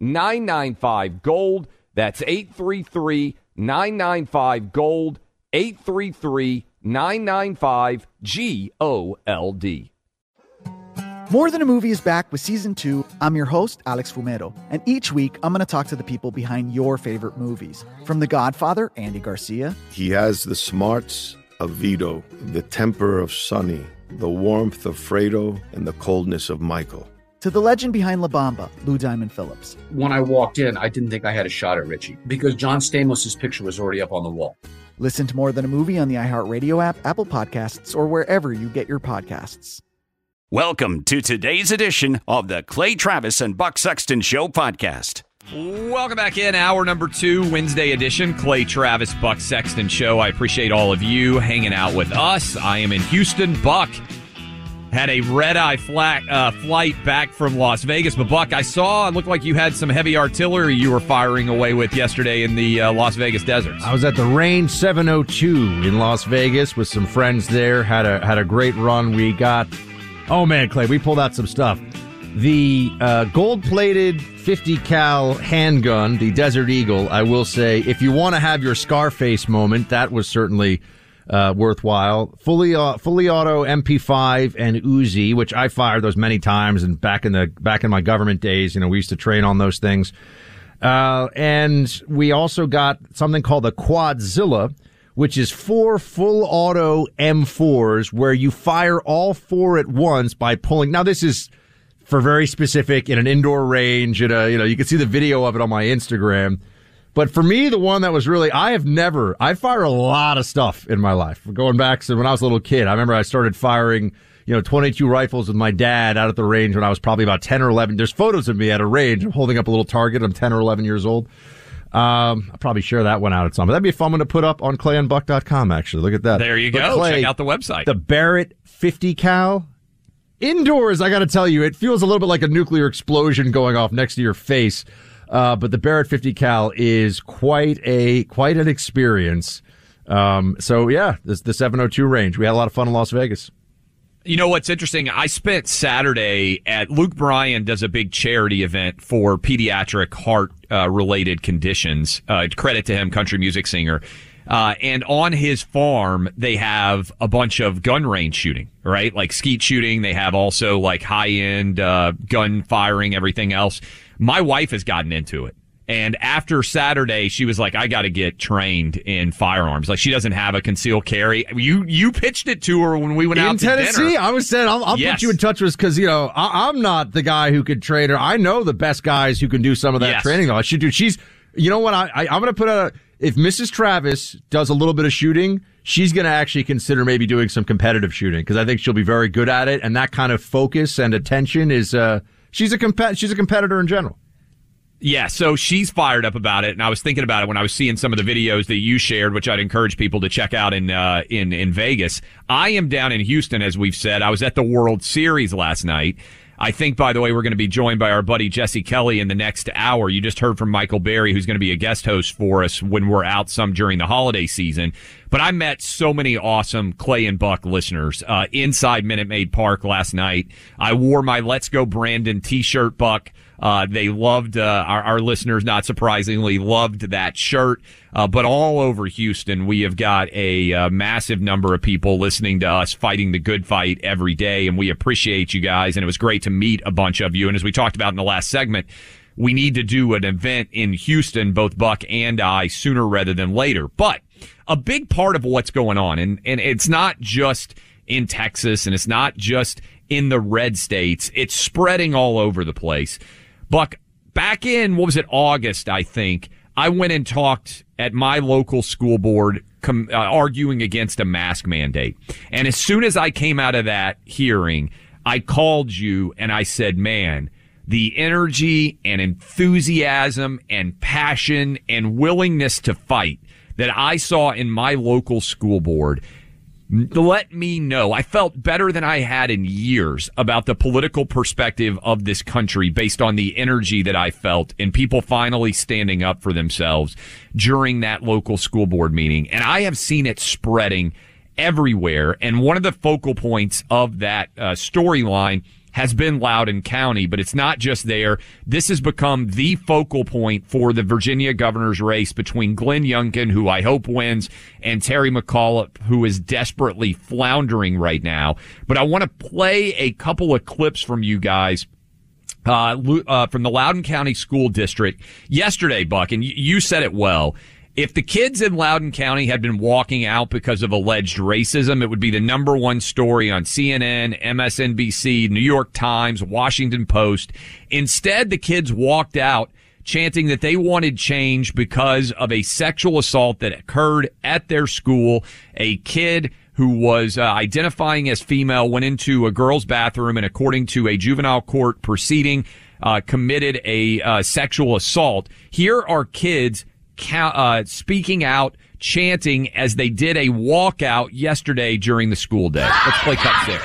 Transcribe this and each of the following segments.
995 Gold. That's 833 995 Gold. 833 995 G O L D. More Than a Movie is back with season two. I'm your host, Alex Fumero, and each week I'm going to talk to the people behind your favorite movies. From The Godfather, Andy Garcia. He has the smarts of Vito, the temper of Sonny, the warmth of Fredo, and the coldness of Michael. To the legend behind La Bamba, Lou Diamond Phillips. When I walked in, I didn't think I had a shot at Richie because John Stamos' picture was already up on the wall. Listen to More Than a Movie on the iHeartRadio app, Apple Podcasts, or wherever you get your podcasts. Welcome to today's edition of the Clay Travis and Buck Sexton Show podcast. Welcome back in hour number two, Wednesday edition, Clay Travis Buck Sexton Show. I appreciate all of you hanging out with us. I am in Houston. Buck had a red eye uh, flight back from Las Vegas. But Buck, I saw it looked like you had some heavy artillery you were firing away with yesterday in the uh, Las Vegas deserts. I was at the Range 702 in Las Vegas with some friends there. Had a had a great run. We got oh man, Clay, we pulled out some stuff. The uh, gold plated 50 cal handgun, the Desert Eagle. I will say, if you want to have your Scarface moment, that was certainly uh, worthwhile. Fully, uh, fully auto MP5 and Uzi, which I fired those many times. And back in the back in my government days, you know, we used to train on those things. Uh, and we also got something called the Quadzilla, which is four full auto M4s where you fire all four at once by pulling. Now this is for very specific in an indoor range. In a, you know, you can see the video of it on my Instagram. But for me, the one that was really, I have never, I fire a lot of stuff in my life. Going back to when I was a little kid, I remember I started firing, you know, 22 rifles with my dad out at the range when I was probably about 10 or 11. There's photos of me at a range. I'm holding up a little target. I'm 10 or 11 years old. Um, I'll probably share that one out at some. But that'd be a fun one to put up on clayandbuck.com, actually. Look at that. There you But go. Clay, Check out the website. The Barrett 50 cal. Indoors, I got to tell you, it feels a little bit like a nuclear explosion going off next to your face. Uh, but the Barrett 50 cal is quite a quite an experience. Um, so yeah, this the 702 range. We had a lot of fun in Las Vegas. You know what's interesting? I spent Saturday at Luke Bryan does a big charity event for pediatric heart uh, related conditions. Uh, credit to him, country music singer. Uh, and on his farm, they have a bunch of gun range shooting, right? Like skeet shooting. They have also like high end uh, gun firing, everything else. My wife has gotten into it. And after Saturday, she was like, I got to get trained in firearms. Like she doesn't have a concealed carry. You, you pitched it to her when we went out in to Tennessee. I was saying I'll, I'll Yes. put you in touch with because you know I, I'm not the guy who could train her. I know the best guys who can do some of that Yes. training. Though I should do. She's, you know what? I, I I'm going to put a. If Mrs. Travis does a little bit of shooting, she's going to actually consider maybe doing some competitive shooting because I think she'll be very good at it. And that kind of focus and attention is. uh She's a compet. She's a competitor in general. Yeah, so she's fired up about it, and I was thinking about it when I was seeing some of the videos that you shared, which I'd encourage people to check out in uh, in in Vegas. I am down in Houston, as we've said. I was at the World Series last night. I think, by the way, we're going to be joined by our buddy Jesse Kelly in the next hour. You just heard from Michael Berry, who's going to be a guest host for us when we're out some during the holiday season. But I met so many awesome Clay and Buck listeners uh, inside Minute Maid Park last night. I wore my Let's Go Brandon t-shirt, Buck. Uh, they loved uh, our, our, listeners, not surprisingly, loved that shirt. Uh, but all over Houston, we have got a uh, massive number of people listening to us fighting the good fight every day, and we appreciate you guys. And it was great to meet a bunch of you. And as we talked about in the last segment, we need to do an event in Houston, both Buck and I, sooner rather than later. But a big part of what's going on, and, and it's not just in Texas and it's not just in the red states, it's spreading all over the place. Buck, back in, what was it, August, I think, I went and talked at my local school board com- uh, arguing against a mask mandate. And as soon as I came out of that hearing, I called you and I said, man, the energy and enthusiasm and passion and willingness to fight that I saw in my local school board let me know. I felt better than I had in years about the political perspective of this country based on the energy that I felt and people finally standing up for themselves during that local school board meeting. And I have seen it spreading everywhere. And one of the focal points of that uh, storyline has been Loudoun County, but it's not just there. This has become the focal point for the Virginia governor's race between Glenn Youngkin, who I hope wins, and Terry McAuliffe, who is desperately floundering right now. But I want to play a couple of clips from you guys. Uh, uh, from the Loudoun County School District yesterday, Buck, and you said it well. If the kids in Loudoun County had been walking out because of alleged racism, it would be the number one story on CNN, MSNBC, New York Times, Washington Post. Instead, the kids walked out chanting that they wanted change because of a sexual assault that occurred at their school. A kid who was uh, identifying as female went into a girl's bathroom and according to a juvenile court proceeding, uh, committed a uh, sexual assault. Here are kids uh, speaking out, chanting as they did a walkout yesterday during the school day. Let's play cut six.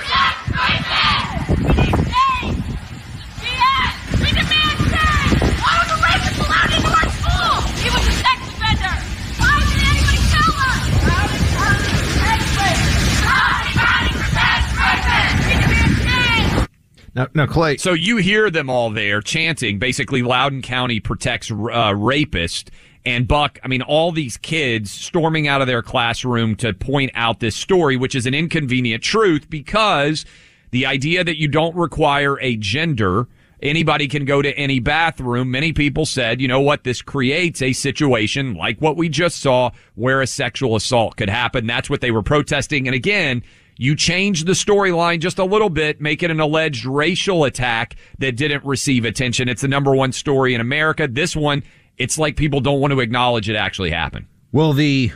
Now, now, Clay. So you hear them all there chanting, basically, Loudoun County protects uh, rapists. And Buck, I mean, all these kids storming out of their classroom to point out this story, which is an inconvenient truth because the idea that you don't require a gender, anybody can go to any bathroom. Many people said, you know what, this creates a situation like what we just saw where a sexual assault could happen. That's what they were protesting. And again, you change the storyline just a little bit, make it an alleged racial attack that didn't receive attention. It's the number one story in America. This one it's like people don't want to acknowledge it actually happened. Well, the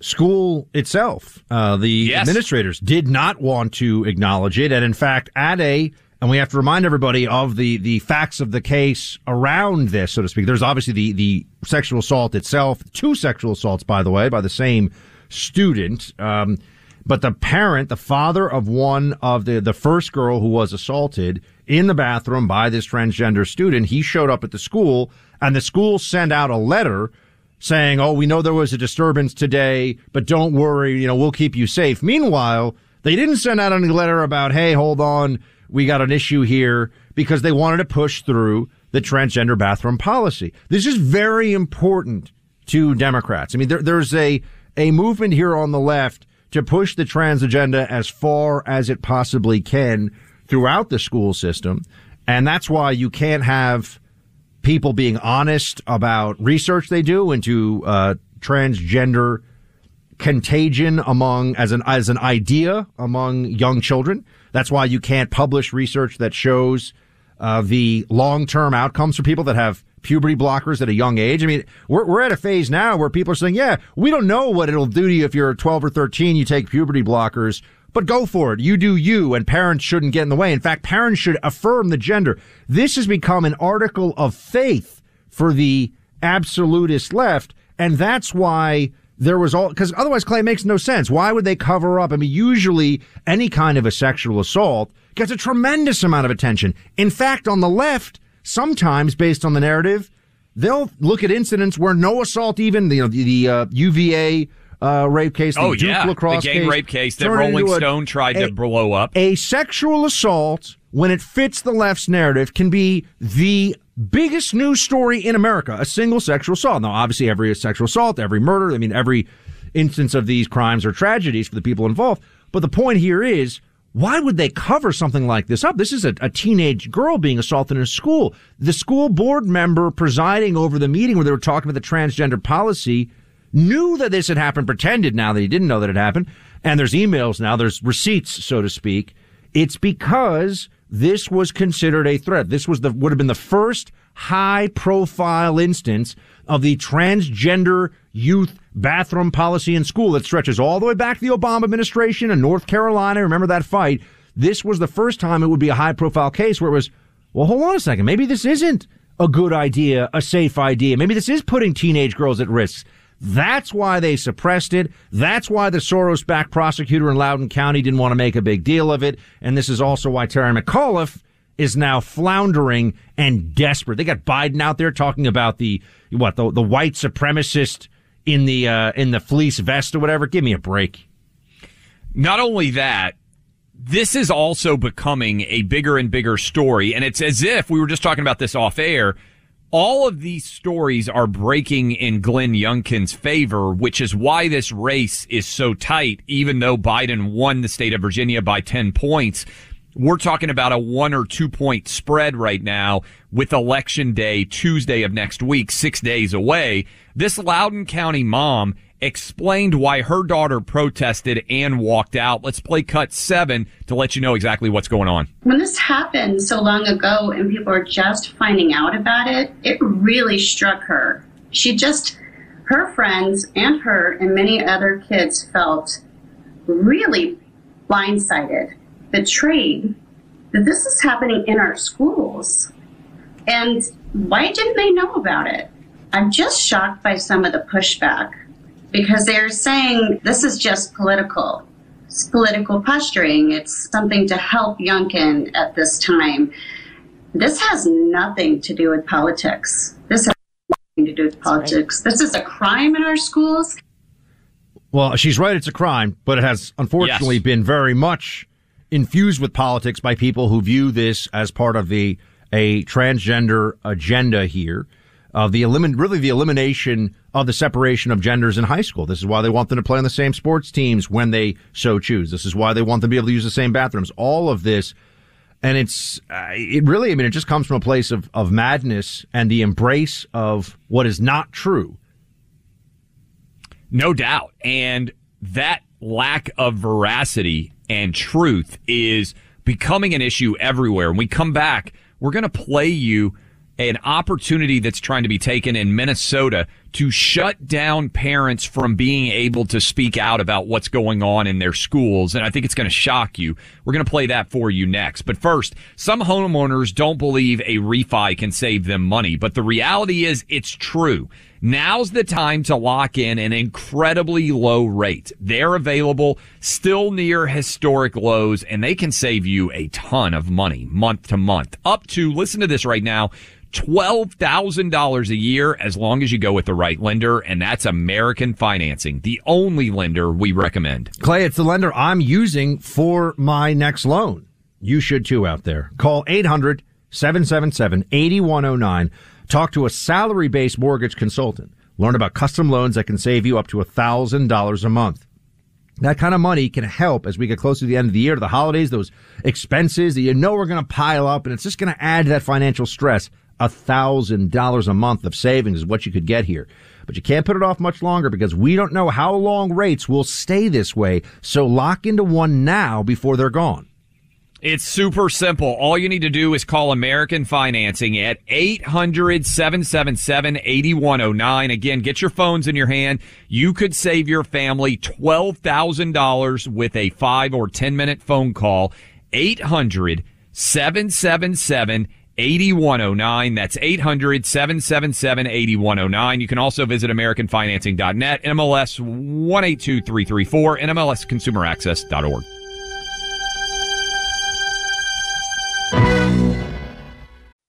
school itself, uh, the yes. administrators did not want to acknowledge it. And in fact, at a, and we have to remind everybody of the, the facts of the case around this, so to speak. There's obviously the, the sexual assault itself, two sexual assaults, by the way, by the same student. Um, but the parent, the father of one of the, the first girl who was assaulted in the bathroom by this transgender student, he showed up at the school and the school sent out a letter saying, "Oh, we know there was a disturbance today, but don't worry, you know, we'll keep you safe." Meanwhile, they didn't send out any letter about, "Hey, hold on, we got an issue here," because they wanted to push through the transgender bathroom policy. This is very important to Democrats. I mean, there, there's a a movement here on the left to push the trans agenda as far as it possibly can throughout the school system, and that's why you can't have people being honest about research they do into uh, transgender contagion among as an as an idea among young children. That's why you can't publish research that shows uh, the long term outcomes for people that have puberty blockers at a young age. I mean, we're, we're at a phase now where people are saying, yeah, we don't know what it'll do to you if you're 12 or 13, you take puberty blockers. But go for it. You do you, and parents shouldn't get in the way. In fact, parents should affirm the gender. This has become an article of faith for the absolutist left, and that's why there was all because otherwise clay makes no sense why would they cover up i mean usually any kind of a sexual assault gets a tremendous amount of attention in fact on the left sometimes based on the narrative they'll look at incidents where no assault even you know the, the uh, uva uh, rape case, the oh Duke yeah, lacrosse the gang case, rape case that Rolling into a- Stone tried a- to blow up. a sexual assault, when it fits the left's narrative, can be the biggest news story in America. A single sexual assault. Now, obviously, every sexual assault, every murder, I mean, every instance of these crimes or tragedies for the people involved. But the point here is, why would they cover something like this up? This is a, a teenage girl being assaulted in a school. The school board member presiding over the meeting where they were talking about the transgender policy knew that this had happened, pretended now that he didn't know that it happened. And there's emails now, there's receipts, so to speak. It's because this was considered a threat. This was the, would have been the first high profile instance of the transgender youth bathroom policy in school that stretches all the way back to the Obama administration in North Carolina. Remember that fight? This was the first time it would be a high profile case where it was, well, hold on a second. Maybe this isn't a good idea, a safe idea. Maybe this is putting teenage girls at risk. That's why they suppressed it. That's why the Soros backed prosecutor in Loudoun County didn't want to make a big deal of it. And this is also why Terry McAuliffe is now floundering and desperate. They got Biden out there talking about the, what, the, the white supremacist in the, uh, in the fleece vest or whatever. Give me a break. Not only that, this is also becoming a bigger and bigger story. And it's as if we were just talking about this off air. All of these stories are breaking in Glenn Youngkin's favor, which is why this race is so tight, even though Biden won the state of Virginia by 10 points. We're talking about a one or two point spread right now with election day Tuesday of next week, six days away. This Loudoun County mom explained why her daughter protested and walked out. Let's play cut seven to let you know exactly what's going on. When this happened so long ago and people are just finding out about it, it really struck her. She just, her friends and her and many other kids felt really blindsided, betrayed that this is happening in our schools. And why didn't they know about it? I'm just shocked by some of the pushback because they're saying this is just political. It's political posturing. It's something to help Youngkin at this time. This has nothing to do with politics. This has nothing to do with politics. This is a crime in our schools. Well, she's right. It's a crime, but it has unfortunately Yes. been very much infused with politics by people who view this as part of the a transgender agenda here of the elimin really the elimination of the separation of genders in high school. This is why they want them to play on the same sports teams when they so choose. This is why they want them to be able to use the same bathrooms. All of this. And it's, uh, it really, I mean, it just comes from a place of, of madness and the embrace of what is not true. No doubt. And that lack of veracity and truth is becoming an issue everywhere. When we come back, we're going to play you an opportunity that's trying to be taken in Minnesota to shut down parents from being able to speak out about what's going on in their schools. And I think it's going to shock you. We're going to play that for you next. But first, some homeowners don't believe a refi can save them money, but the reality is it's true. Now's the time to lock in an incredibly low rate. They're available still near historic lows and they can save you a ton of money month to month. Up to, listen to this right now, $12,000 a year as long as you go with the right lender, and that's American Financing, the only lender we recommend. Clay, it's the lender I'm using for my next loan. You should too out there. Call 800 777 8109. Talk to a salary based mortgage consultant. Learn about custom loans that can save you up to $1,000 a month. That kind of money can help as we get closer to the end of the year, to the holidays, those expenses that you know are going to pile up, and it's just going to add to that financial stress. $1,000 a month of savings is what you could get here. But you can't put it off much longer because we don't know how long rates will stay this way. So lock into one now before they're gone. It's super simple. All you need to do is call American Financing at 800 777 8109. Again, get your phones in your hand. You could save your family $12,000 with a five or 10 minute phone call. 800 777 8109. That's 800 777 8109. You can also visit AmericanFinancing.net, MLS 182334, and MLSConsumerAccess.org.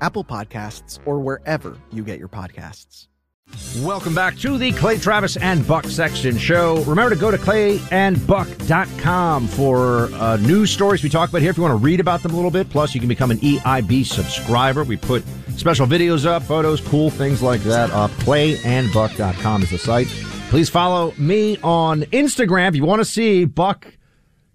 Apple Podcasts, or wherever you get your podcasts. Welcome back to the Clay Travis and Buck Sexton Show. Remember to go to clayandbuck.com for uh, news stories we talk about here if you want to read about them a little bit. Plus, you can become an EIB subscriber. We put special videos up, photos, cool things like that up. Clayandbuck.com is the site. Please follow me on Instagram if you want to see Buck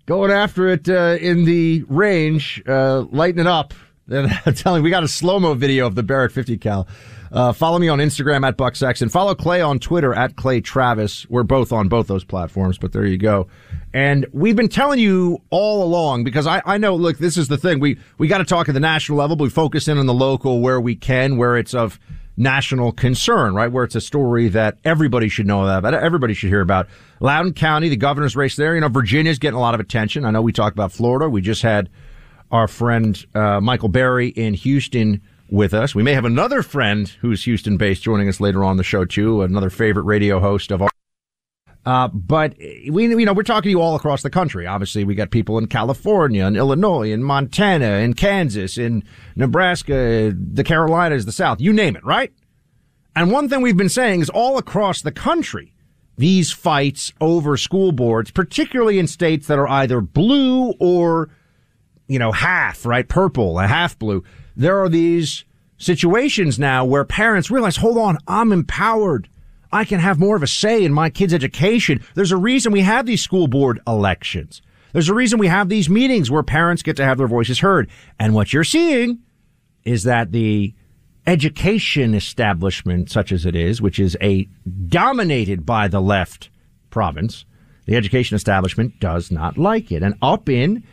going after it uh, in the range, uh, lighting it up. I'm telling we got a slow mo video of the Barrett 50 cal. Uh, follow me on Instagram at Buck Sexton. Follow Clay on Twitter at Clay Travis. We're both on both those platforms, but there you go. And we've been telling you all along because I, I know, look, this is the thing. We, we got to talk at the national level, but we focus in on the local where we can, where it's of national concern, right? Where it's a story that everybody should know about, everybody should hear about. Loudoun County, the governor's race there, you know, Virginia's getting a lot of attention. I know we talked about Florida. We just had our friend uh, Michael Berry in Houston with us. We may have another friend who's Houston based joining us later on the show too, another favorite radio host of our. Uh, but we, you know, we're talking to you all across the country. Obviously, we got people in California, in Illinois, in Montana, in Kansas, in Nebraska, the Carolinas, the South, you name it, right? And one thing we've been saying is all across the country, these fights over school boards, particularly in states that are either blue or, you know, half, right? Purple, a half blue. There are these situations now where parents realize, hold on, I'm empowered. I can have more of a say in my kid's education. There's a reason we have these school board elections. There's a reason we have these meetings where parents get to have their voices heard. And what you're seeing is that the education establishment, such as it is, which is a dominated by the left province, the education establishment does not like it. And up in,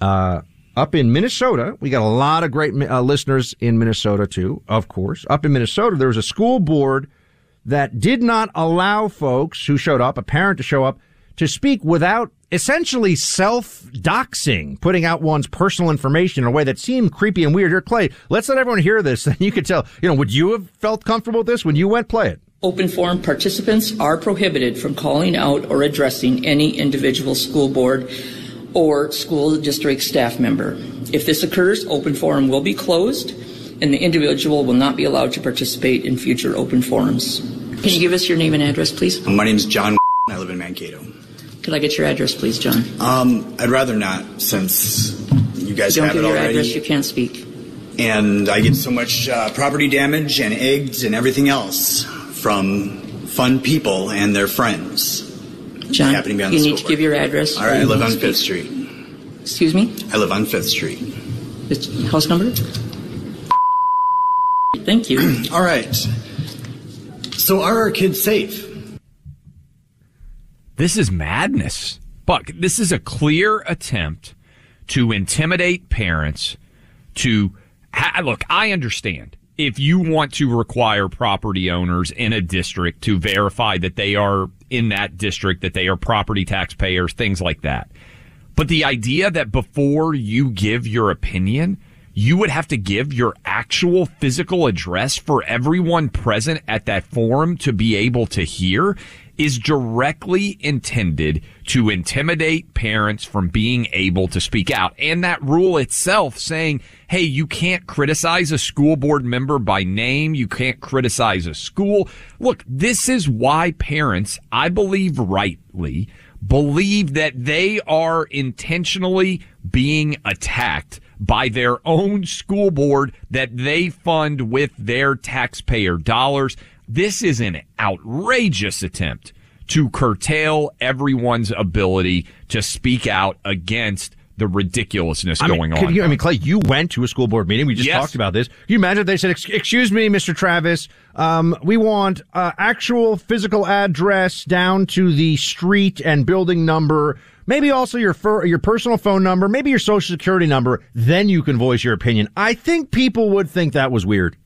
uh, up in Minnesota, we got a lot of great uh, listeners in Minnesota too, of course. Up in Minnesota, there was a school board that did not allow folks who showed up, a parent to show up, to speak without essentially self doxing, putting out one's personal information in a way that seemed creepy and weird. Here, Clay, let's let everyone hear this. Then you could tell, you know, would you have felt comfortable with this when you went play it? Open forum participants are prohibited from calling out or addressing any individual school board or school district staff member. If this occurs, open forum will be closed and the individual will not be allowed to participate in future open forums. Can you give us your name and address, please? My name is John. I live in Mankato. Could I get your address, please, John? Um, I'd rather not, since you guys Don't have give it your already. address, you can't speak. And I get so much uh, property damage and eggs and everything else from fun people and their friends. John, happening to be on you the need to school give your address. All right, I you live on speak. Fifth Street. Excuse me? I live on Fifth Street. It's house number? Thank you. All right. So are our kids safe? This is madness. Buck, this is a clear attempt to intimidate parents to ha- look, I understand. If you want to require property owners in a district to verify that they are in that district, that they are property taxpayers, things like that. But the idea that before you give your opinion, you would have to give your actual physical address for everyone present at that forum to be able to hear is directly intended to intimidate parents from being able to speak out. And that rule itself saying, hey, you can't criticize a school board member by name. You can't criticize a school. Look, this is why parents, I believe rightly, believe that they are intentionally being attacked by their own school board that they fund with their taxpayer dollars. This is an outrageous attempt to curtail everyone's ability to speak out against the ridiculousness I mean, going could on. You, I mean, Clay, you went to a school board meeting. We just Yes. talked about this. Can you imagine if they said, "Excuse me, Mr. Travis, um, we want uh, actual physical address down to the street and building number, maybe also your fir- your personal phone number, maybe your social security number. Then you can voice your opinion." I think people would think that was weird.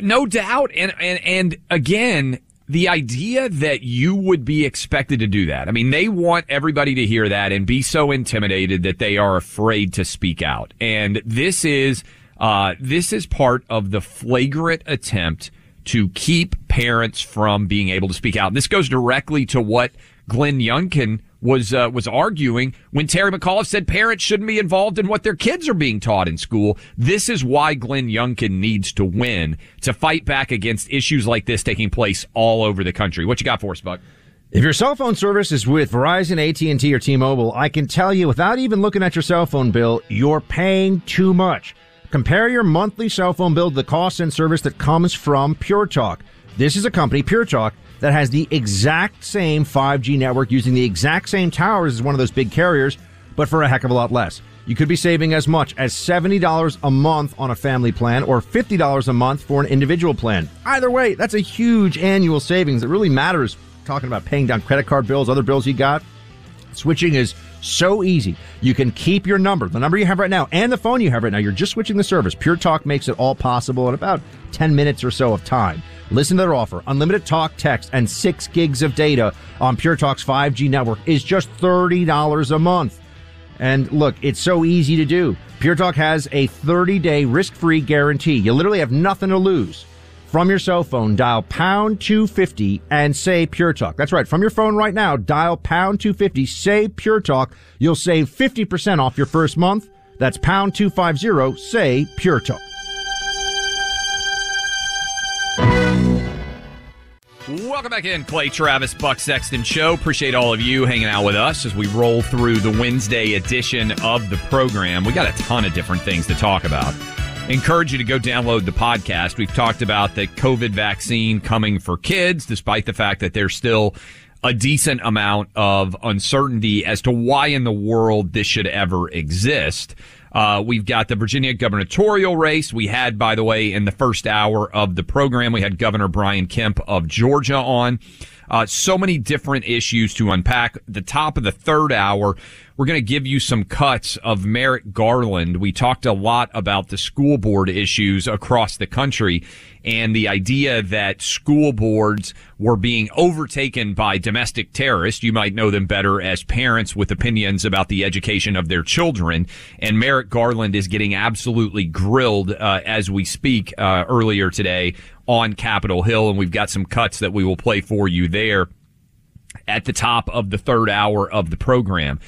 No doubt. And, and, and again, the idea that you would be expected to do that. I mean, they want everybody to hear that and be so intimidated that they are afraid to speak out. And this is, uh, this is part of the flagrant attempt to keep parents from being able to speak out. This goes directly to what Glenn Youngkin was uh, was arguing when Terry McAuliffe said parents shouldn't be involved in what their kids are being taught in school. This is why Glenn Youngkin needs to win to fight back against issues like this taking place all over the country. What you got for us, Buck? If your cell phone service is with Verizon, AT&T, or T-Mobile, I can tell you without even looking at your cell phone bill, you're paying too much. Compare your monthly cell phone bill to the cost and service that comes from Pure Talk. This is a company, Pure Talk, that has the exact same 5G network using the exact same towers as one of those big carriers, but for a heck of a lot less. You could be saving as much as $70 a month on a family plan or $50 a month for an individual plan. Either way, that's a huge annual savings. It really matters talking about paying down credit card bills, other bills you got. Switching is so easy. You can keep your number, the number you have right now, and the phone you have right now. You're just switching the service. Pure Talk makes it all possible in about 10 minutes or so of time. Listen to their offer. Unlimited talk, text, and 6 gigs of data on Pure Talk's 5G network is just $30 a month. And look, it's so easy to do. Pure Talk has a 30 day risk free guarantee. You literally have nothing to lose. From your cell phone, dial pound 250 and say Pure Talk. That's right. From your phone right now, dial pound 250, say Pure Talk. You'll save 50% off your first month. That's pound 250, say Pure Talk. Welcome back in, Clay Travis, Buck Sexton Show. Appreciate all of you hanging out with us as we roll through the Wednesday edition of the program. We got a ton of different things to talk about. Encourage you to go download the podcast. We've talked about the COVID vaccine coming for kids, despite the fact that there's still a decent amount of uncertainty as to why in the world this should ever exist. Uh, we've got the Virginia gubernatorial race. We had, by the way, in the first hour of the program, we had Governor Brian Kemp of Georgia on. Uh, so many different issues to unpack. The top of the third hour, we're going to give you some cuts of Merrick Garland. We talked a lot about the school board issues across the country and the idea that school boards were being overtaken by domestic terrorists. You might know them better as parents with opinions about the education of their children. And Merrick Garland is getting absolutely grilled uh, as we speak uh, earlier today on Capitol Hill, and we've got some cuts that we will play for you there at the top of the third hour of the program.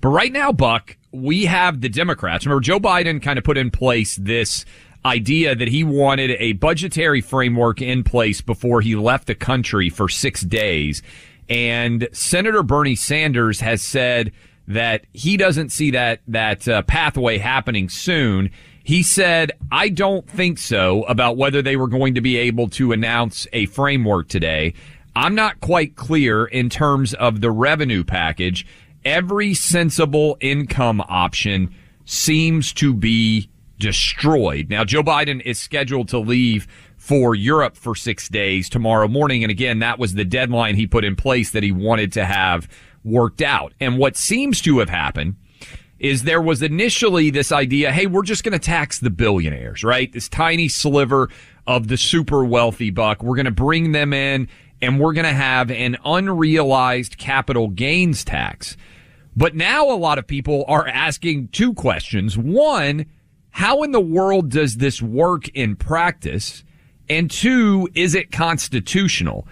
But right now, Buck, we have the Democrats. Remember, Joe Biden kind of put in place this idea that he wanted a budgetary framework in place before he left the country for six days. And Senator Bernie Sanders has said that he doesn't see that, that uh, pathway happening soon. He said, I don't think so about whether they were going to be able to announce a framework today. I'm not quite clear in terms of the revenue package. Every sensible income option seems to be destroyed. Now, Joe Biden is scheduled to leave for Europe for six days tomorrow morning. And again, that was the deadline he put in place that he wanted to have worked out. And what seems to have happened is there was initially this idea, hey, we're just going to tax the billionaires, right? This tiny sliver of the super wealthy buck. We're going to bring them in and we're going to have an unrealized capital gains tax. But now a lot of people are asking two questions. One, how in the world does this work in practice? And two, is it constitutional?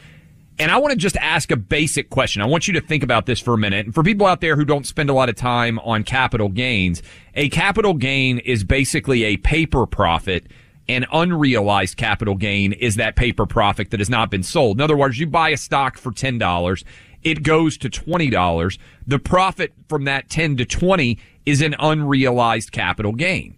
And I want to just ask a basic question. I want you to think about this for a minute. And for people out there who don't spend a lot of time on capital gains, a capital gain is basically a paper profit. An unrealized capital gain is that paper profit that has not been sold. In other words, you buy a stock for $10. It goes to $20. The profit from that 10 to 20 is an unrealized capital gain.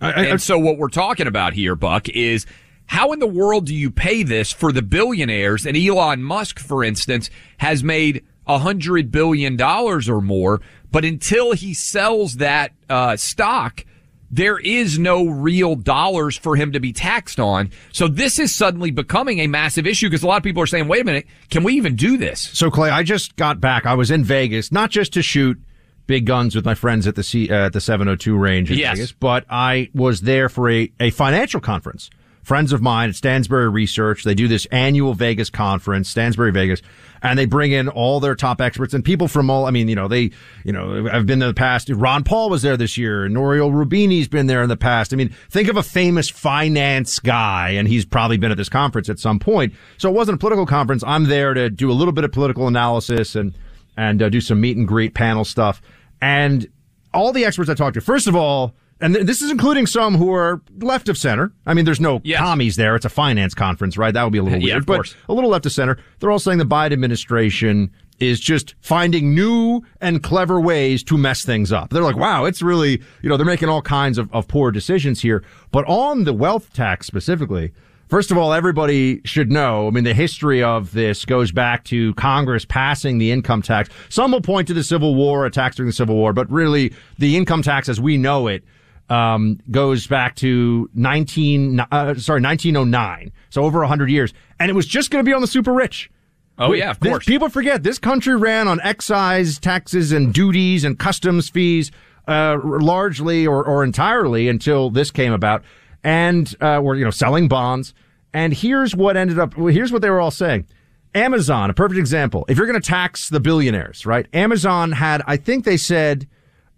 I, I, and so what we're talking about here, Buck, is how in the world do you pay this for the billionaires? And Elon Musk, for instance, has made a hundred billion dollars or more, but until he sells that uh, stock, there is no real dollars for him to be taxed on. So this is suddenly becoming a massive issue because a lot of people are saying, wait a minute, can we even do this? So Clay, I just got back. I was in Vegas, not just to shoot big guns with my friends at the C, uh, at the 702 range in Yes. Vegas, but I was there for a, a financial conference. Friends of mine at Stansberry Research, they do this annual Vegas conference, Stansberry Vegas, and they bring in all their top experts and people from all, I mean, you know, they, you know, I've been there in the past. Ron Paul was there this year and Nouriel Rubini's been there in the past. I mean, think of a famous finance guy and he's probably been at this conference at some point. So it wasn't a political conference. I'm there to do a little bit of political analysis and, and uh, do some meet and greet panel stuff. And all the experts I talked to, first of all, and th- this is including some who are left of center. I mean, there's no commies there. It's a finance conference, right? That would be a little Yeah, weird, but course. a little left of center. They're all saying the Biden administration is just finding new and clever ways to mess things up. They're like, wow, it's really, you know, they're making all kinds of, of poor decisions here. But on the wealth tax specifically, First of all, everybody should know. I mean, the history of this goes back to Congress passing the income tax. Some will point to the Civil War, a tax during the Civil War, but really the income tax as we know it um, goes back to 19, uh, sorry, 1909. So over 100 years. And it was just going to be on the super rich. Oh, yeah, of This- course. people forget this country ran on excise taxes and duties and customs fees, uh, largely or, or entirely until this came about. And, uh, we're, you know, selling bonds. And here's what ended up, well, here's what they were all saying. Amazon, a perfect example. If you're going to tax the billionaires, right? Amazon had, I think they said,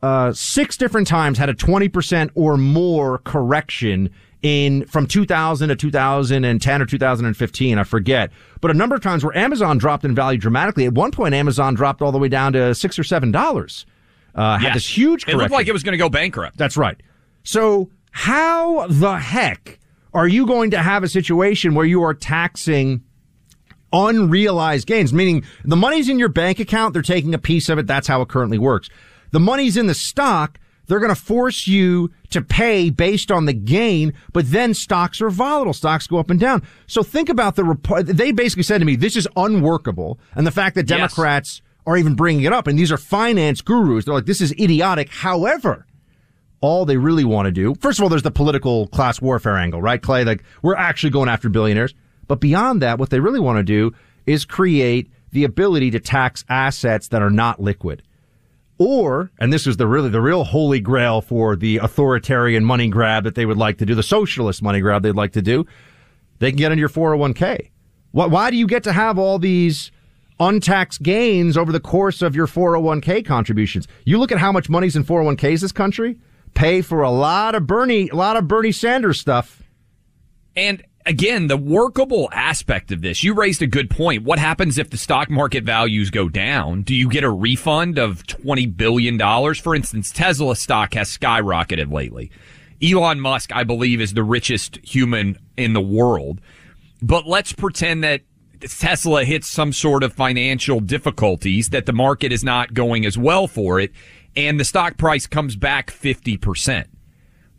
uh, six different times had a 20% or more correction in from 2000 to 2010 or 2015. I forget, but a number of times where Amazon dropped in value dramatically. At one point, Amazon dropped all the way down to six or seven dollars. Uh, had Yes. this huge It looked like it was going to go bankrupt. That's right. So how the heck are you going to have a situation where you are taxing unrealized gains? Meaning the money's in your bank account, they're taking a piece of it. That's how it currently works. The money's in the stock. They're going to force you to pay based on the gain, but then stocks are volatile. Stocks go up and down. So think about the report. They basically said to me, this is unworkable. And the fact that Yes. Democrats are even bringing it up, and these are finance gurus. They're like, this is idiotic. However, all they really want to do. First of all, there's the political class warfare angle, right, Clay? Like we're actually going after billionaires. But beyond that, what they really want to do is create the ability to tax assets that are not liquid. Or, and this is the really the real holy grail for the authoritarian money grab that they would like to do, the socialist money grab they'd like to do, they can get into your 401k. Why, why do you get to have all these untaxed gains over the course of your 401k contributions? You look at how much money's in 401ks this country, pay for a lot of Bernie, a lot of Bernie Sanders stuff. And again, the workable aspect of this, you raised a good point. What happens if the stock market values go down? Do you get a refund of $20 billion? For instance, Tesla stock has skyrocketed lately. Elon Musk, I believe, is the richest human in the world. But let's pretend that Tesla hits some sort of financial difficulties, that the market is not going as well for it, and the stock price comes back 50%.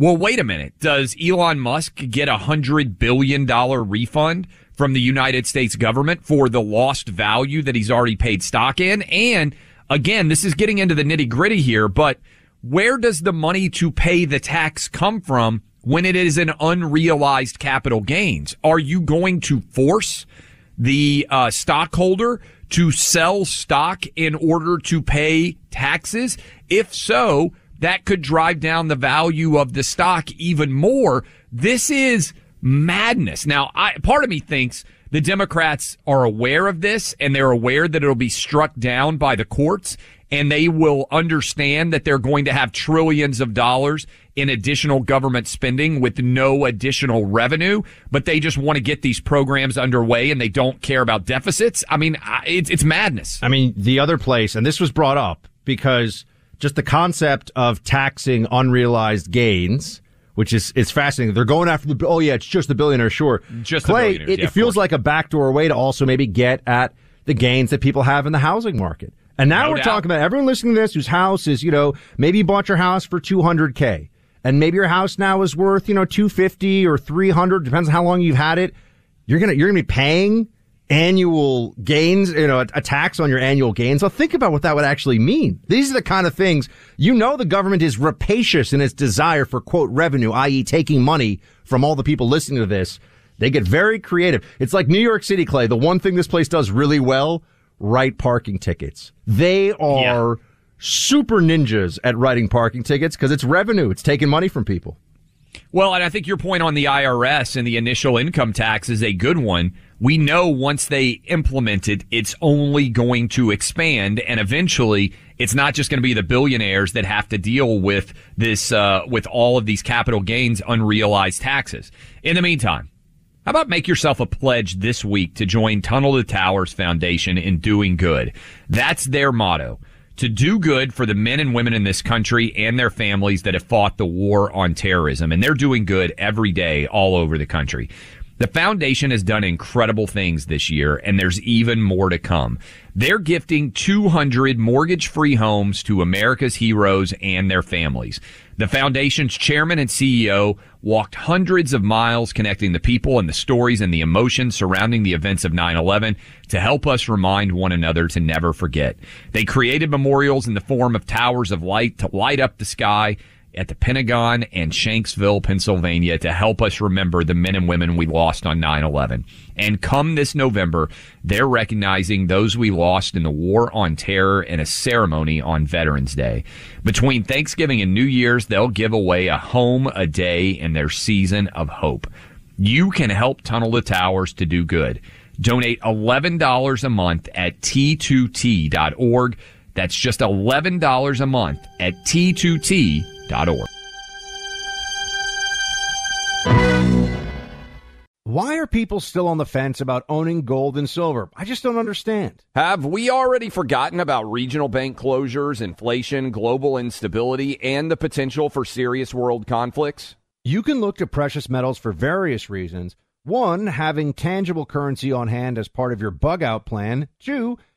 Well, wait a minute. Does Elon Musk get a hundred billion dollar refund from the United States government for the lost value that he's already paid stock in? And again, this is getting into the nitty gritty here, but where does the money to pay the tax come from when it is an unrealized capital gains? Are you going to force the uh, stockholder to sell stock in order to pay taxes? If so, that could drive down the value of the stock even more. This is madness. Now, I, part of me thinks the Democrats are aware of this and they're aware that it'll be struck down by the courts and they will understand that they're going to have trillions of dollars in additional government spending with no additional revenue, but they just want to get these programs underway and they don't care about deficits. I mean, it's, it's madness. I mean, the other place, and this was brought up because just the concept of taxing unrealized gains, which is is fascinating. They're going after the oh yeah, it's just the billionaire, sure. Just Clay, the it, yeah, it feels like a backdoor way to also maybe get at the gains that people have in the housing market. And now No we're doubt. talking about everyone listening to this whose house is, you know, maybe you bought your house for 200k and maybe your house now is worth, you know, 250 or 300 depends on how long you've had it. You're going to you're going to be paying annual gains, you know, a, a tax on your annual gains. Well, think about what that would actually mean. These are the kind of things you know the government is rapacious in its desire for quote revenue, i.e. taking money from all the people listening to this. They get very creative. It's like New York City, Clay. The one thing this place does really well, write parking tickets. They are super ninjas at writing parking tickets because it's revenue. It's taking money from people. Well, and I think your point on the IRS and the initial income tax is a good one. We know once they implement it, it's only going to expand, and eventually, it's not just going to be the billionaires that have to deal with this, uh, with all of these capital gains unrealized taxes. In the meantime, how about make yourself a pledge this week to join Tunnel to Towers Foundation in doing good? That's their motto. To do good for the men and women in this country and their families that have fought the war on terrorism. And they're doing good every day all over the country. The foundation has done incredible things this year, and there's even more to come. They're gifting 200 mortgage free homes to America's heroes and their families. The foundation's chairman and CEO walked hundreds of miles connecting the people and the stories and the emotions surrounding the events of 9-11 to help us remind one another to never forget. They created memorials in the form of towers of light to light up the sky at the Pentagon and Shanksville, Pennsylvania to help us remember the men and women we lost on 9-11. And come this November, they're recognizing those we lost in the war on terror in a ceremony on Veterans Day. Between Thanksgiving and New Year's, they'll give away a home a day in their season of hope. You can help Tunnel to Towers to do good. Donate $11 a month at t2t.org. That's just $11 a month at t2t.org. Why are people still on the fence about owning gold and silver? I just don't understand. Have we already forgotten about regional bank closures, inflation, global instability, and the potential for serious world conflicts? You can look to precious metals for various reasons. One, having tangible currency on hand as part of your bug out plan. Two,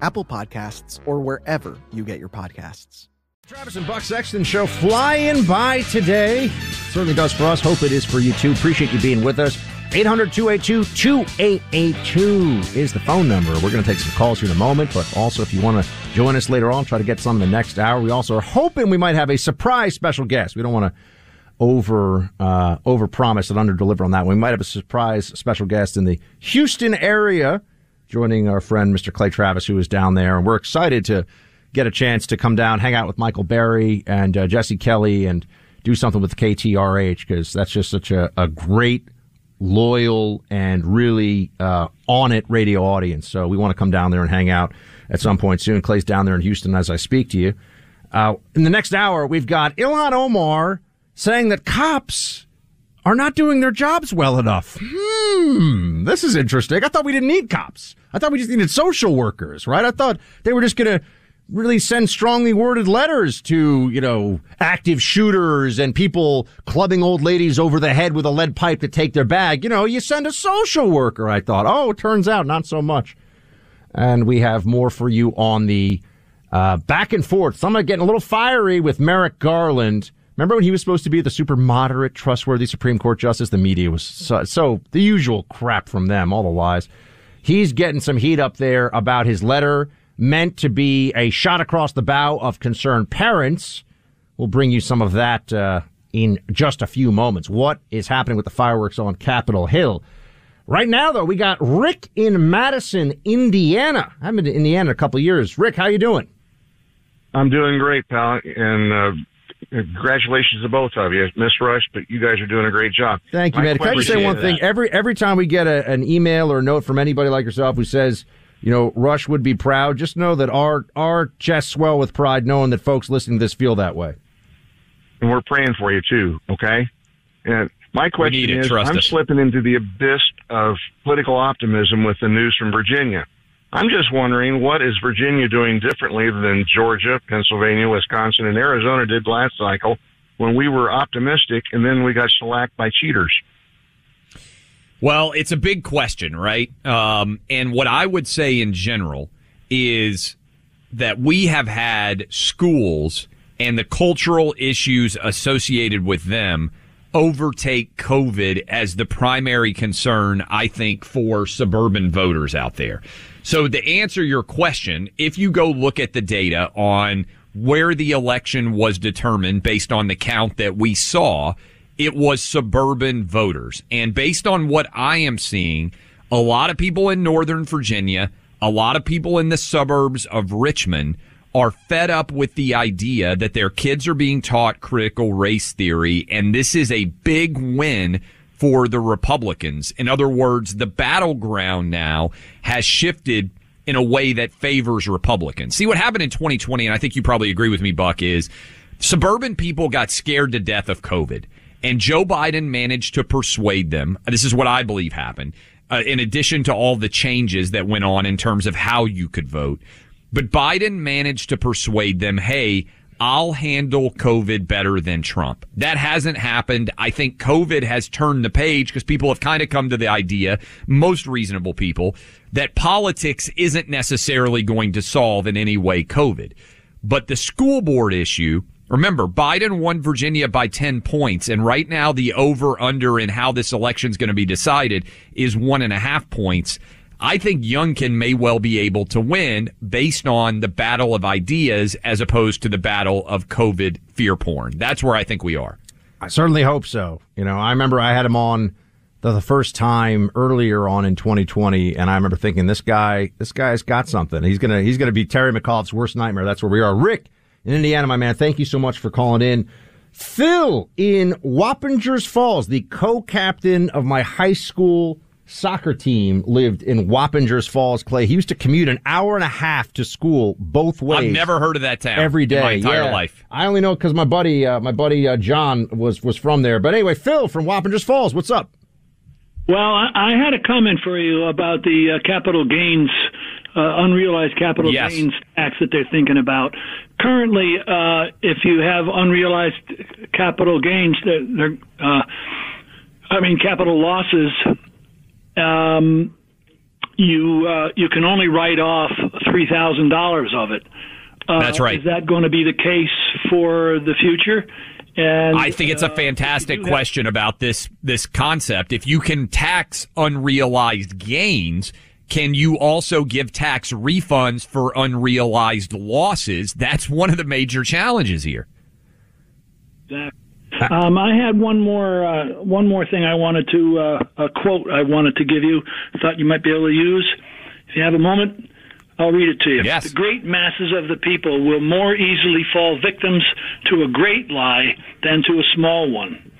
Apple Podcasts, or wherever you get your podcasts. Travis and Buck Sexton show flying by today. Certainly does for us. Hope it is for you too. Appreciate you being with us. 800 282 2882 is the phone number. We're going to take some calls here in a moment, but also if you want to join us later on, try to get some in the next hour. We also are hoping we might have a surprise special guest. We don't want to over uh, over promise and under deliver on that. We might have a surprise special guest in the Houston area joining our friend Mr. Clay Travis, who is down there, and we're excited to get a chance to come down, hang out with Michael Berry and uh, Jesse Kelly, and do something with KTRH because that's just such a, a great, loyal, and really uh, on it radio audience. So we want to come down there and hang out at some point soon. Clay's down there in Houston as I speak to you. Uh, in the next hour, we've got Ilhan Omar saying that cops are not doing their jobs well enough. Hmm, this is interesting. I thought we didn't need cops. I thought we just needed social workers, right? I thought they were just going to really send strongly worded letters to, you know, active shooters and people clubbing old ladies over the head with a lead pipe to take their bag. You know, you send a social worker, I thought. Oh, turns out not so much. And we have more for you on the uh, back and forth. Someone getting a little fiery with Merrick Garland. Remember when he was supposed to be the super moderate, trustworthy Supreme Court justice? The media was so, so the usual crap from them, all the lies. He's getting some heat up there about his letter meant to be a shot across the bow of concerned parents. We'll bring you some of that uh, in just a few moments. What is happening with the fireworks on Capitol Hill? Right now, though, we got Rick in Madison, Indiana. I haven't been to Indiana in a couple years. Rick, how you doing? I'm doing great, pal, and uh, congratulations to both of you. Miss Rush, but you guys are doing a great job. Thank you, man. Can I just say question- one thing? Every every time we get a, an email or a note from anybody like yourself who says, you know, Rush would be proud, just know that our our chests swell with pride knowing that folks listening to this feel that way. And we're praying for you too. Okay. And my question need it, is, I'm us. slipping into the abyss of political optimism with the news from Virginia. I'm just wondering what is Virginia doing differently than Georgia, Pennsylvania, Wisconsin, and Arizona did last cycle when we were optimistic and then we got shellacked by cheaters. Well, it's a big question, right? Um, and what I would say in general is that we have had schools and the cultural issues associated with them overtake COVID as the primary concern, I think, for suburban voters out there. So to answer your question, if you go look at the data on where the election was determined based on the count that we saw, it was suburban voters. And based on what I am seeing, a lot of people in Northern Virginia, a lot of people in the suburbs of Richmond are fed up with the idea that their kids are being taught critical race theory. And this is a big win for the Republicans. In other words, the battleground now has shifted in a way that favors Republicans. See what happened in 2020, and I think you probably agree with me, Buck, is suburban people got scared to death of COVID. And Joe Biden managed to persuade them. This is what I believe happened. Uh, in addition to all the changes that went on in terms of how you could vote. But Biden managed to persuade them, hey, I'll handle COVID better than Trump. That hasn't happened. I think COVID has turned the page because people have kind of come to the idea, most reasonable people, that politics isn't necessarily going to solve in any way COVID. But the school board issue, remember, Biden won Virginia by 10 points. And right now, the over under in how this election is going to be decided is one and a half points. I think Youngkin may well be able to win based on the battle of ideas as opposed to the battle of COVID fear porn. That's where I think we are. I certainly hope so. You know, I remember I had him on the, the first time earlier on in 2020, and I remember thinking this guy, this guy's got something. He's gonna, he's gonna be Terry McAuliffe's worst nightmare. That's where we are. Rick in Indiana, my man. Thank you so much for calling in. Phil in Wappingers Falls, the co-captain of my high school soccer team lived in Wappingers Falls, Clay. He used to commute an hour and a half to school both ways. I've never heard of that town every day, my entire yeah. life. I only know because my buddy, uh, my buddy uh, John was was from there. But anyway, Phil from Wappingers Falls, what's up? Well, I, I had a comment for you about the uh, capital gains, uh, unrealized capital Yes. gains tax that they're thinking about. Currently, uh, if you have unrealized capital gains, they're, they're, uh, I mean capital losses, um, you uh, you can only write off three thousand dollars of it. Uh, That's right. Is that going to be the case for the future? And I think it's a uh, fantastic if you do that- question about this this concept. If you can tax unrealized gains, can you also give tax refunds for unrealized losses? That's one of the major challenges here. Exactly. Um, I had one more uh, one more thing I wanted to uh, a quote I wanted to give you. Thought you might be able to use. If you have a moment, I'll read it to you. Yes. The great masses of the people will more easily fall victims to a great lie than to a small one.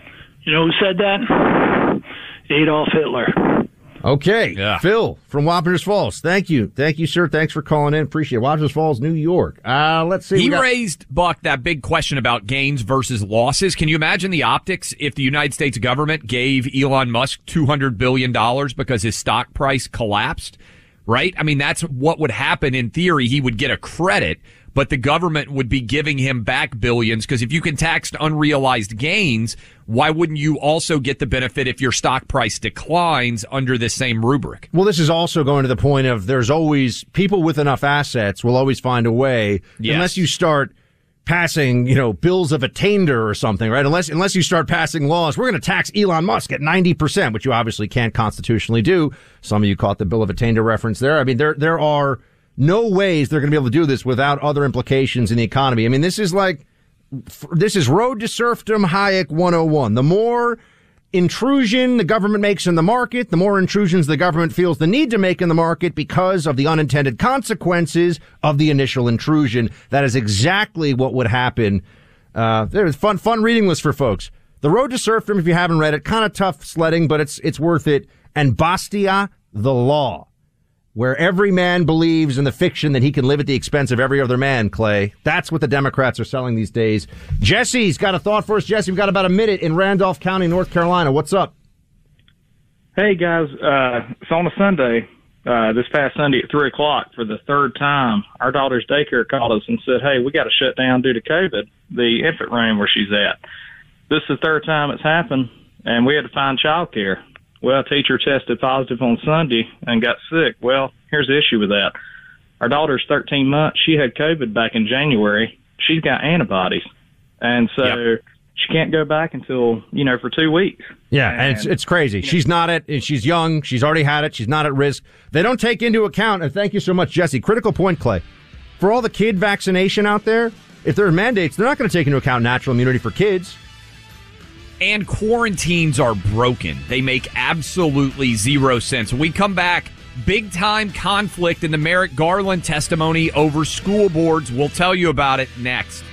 You know who said that? Adolf Hitler. Okay, Phil from Wappingers Falls. Thank you, thank you, sir. Thanks for calling in. Appreciate it. Wappingers Falls, New York. Uh, let's see. He got- raised Buck that big question about gains versus losses. Can you imagine the optics if the United States government gave Elon Musk two hundred billion dollars because his stock price collapsed? Right? I mean, that's what would happen in theory. He would get a credit, but the government would be giving him back billions because if you can tax unrealized gains, why wouldn't you also get the benefit if your stock price declines under this same rubric? Well, this is also going to the point of there's always people with enough assets will always find a way, Yes. unless you start passing, you know, bills of attainder or something, right? Unless unless you start passing laws, we're going to tax Elon Musk at ninety percent, which you obviously can't constitutionally do. Some of you caught the bill of attainder reference there. I mean, there there are no ways they're going to be able to do this without other implications in the economy. I mean, this is like this is road to serfdom Hayek 101. The more intrusion the government makes in the market, the more intrusions the government feels the need to make in the market because of the unintended consequences of the initial intrusion. That is exactly what would happen. Uh, there's fun, fun reading list for folks. The Road to Serfdom, if you haven't read it, kind of tough sledding, but it's, it's worth it. And Bastiat, the law where every man believes in the fiction that he can live at the expense of every other man, Clay. That's what the Democrats are selling these days. Jesse's got a thought for us. Jesse, we've got about a minute in Randolph County, North Carolina. What's up? Hey guys, uh, it's on a Sunday. Uh, this past Sunday at three o'clock for the third time, our daughter's daycare called us and said, "Hey, we got to shut down due to COVID, the infant room where she's at." This is the third time it's happened, and we had to find childcare. Well, teacher tested positive on Sunday and got sick. Well, here's the issue with that. Our daughter's 13 months. She had COVID back in January. She's got antibodies, and so she can't go back until you know for two weeks. Yeah, and it's, it's crazy. She's not at, she's young. She's already had it. She's not at risk. They don't take into account, and thank you so much, Jesse. Critical point, Clay. For all the kid vaccination out there, if there are mandates, they're not going to take into account natural immunity for kids. And quarantines are broken. They make absolutely zero sense. When we come back, big time conflict in the Merrick Garland testimony over school boards. We'll tell you about it next.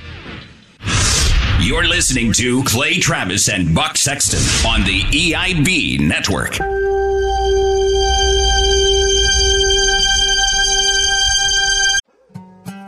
You're listening to Clay Travis and Buck Sexton on the EIB network.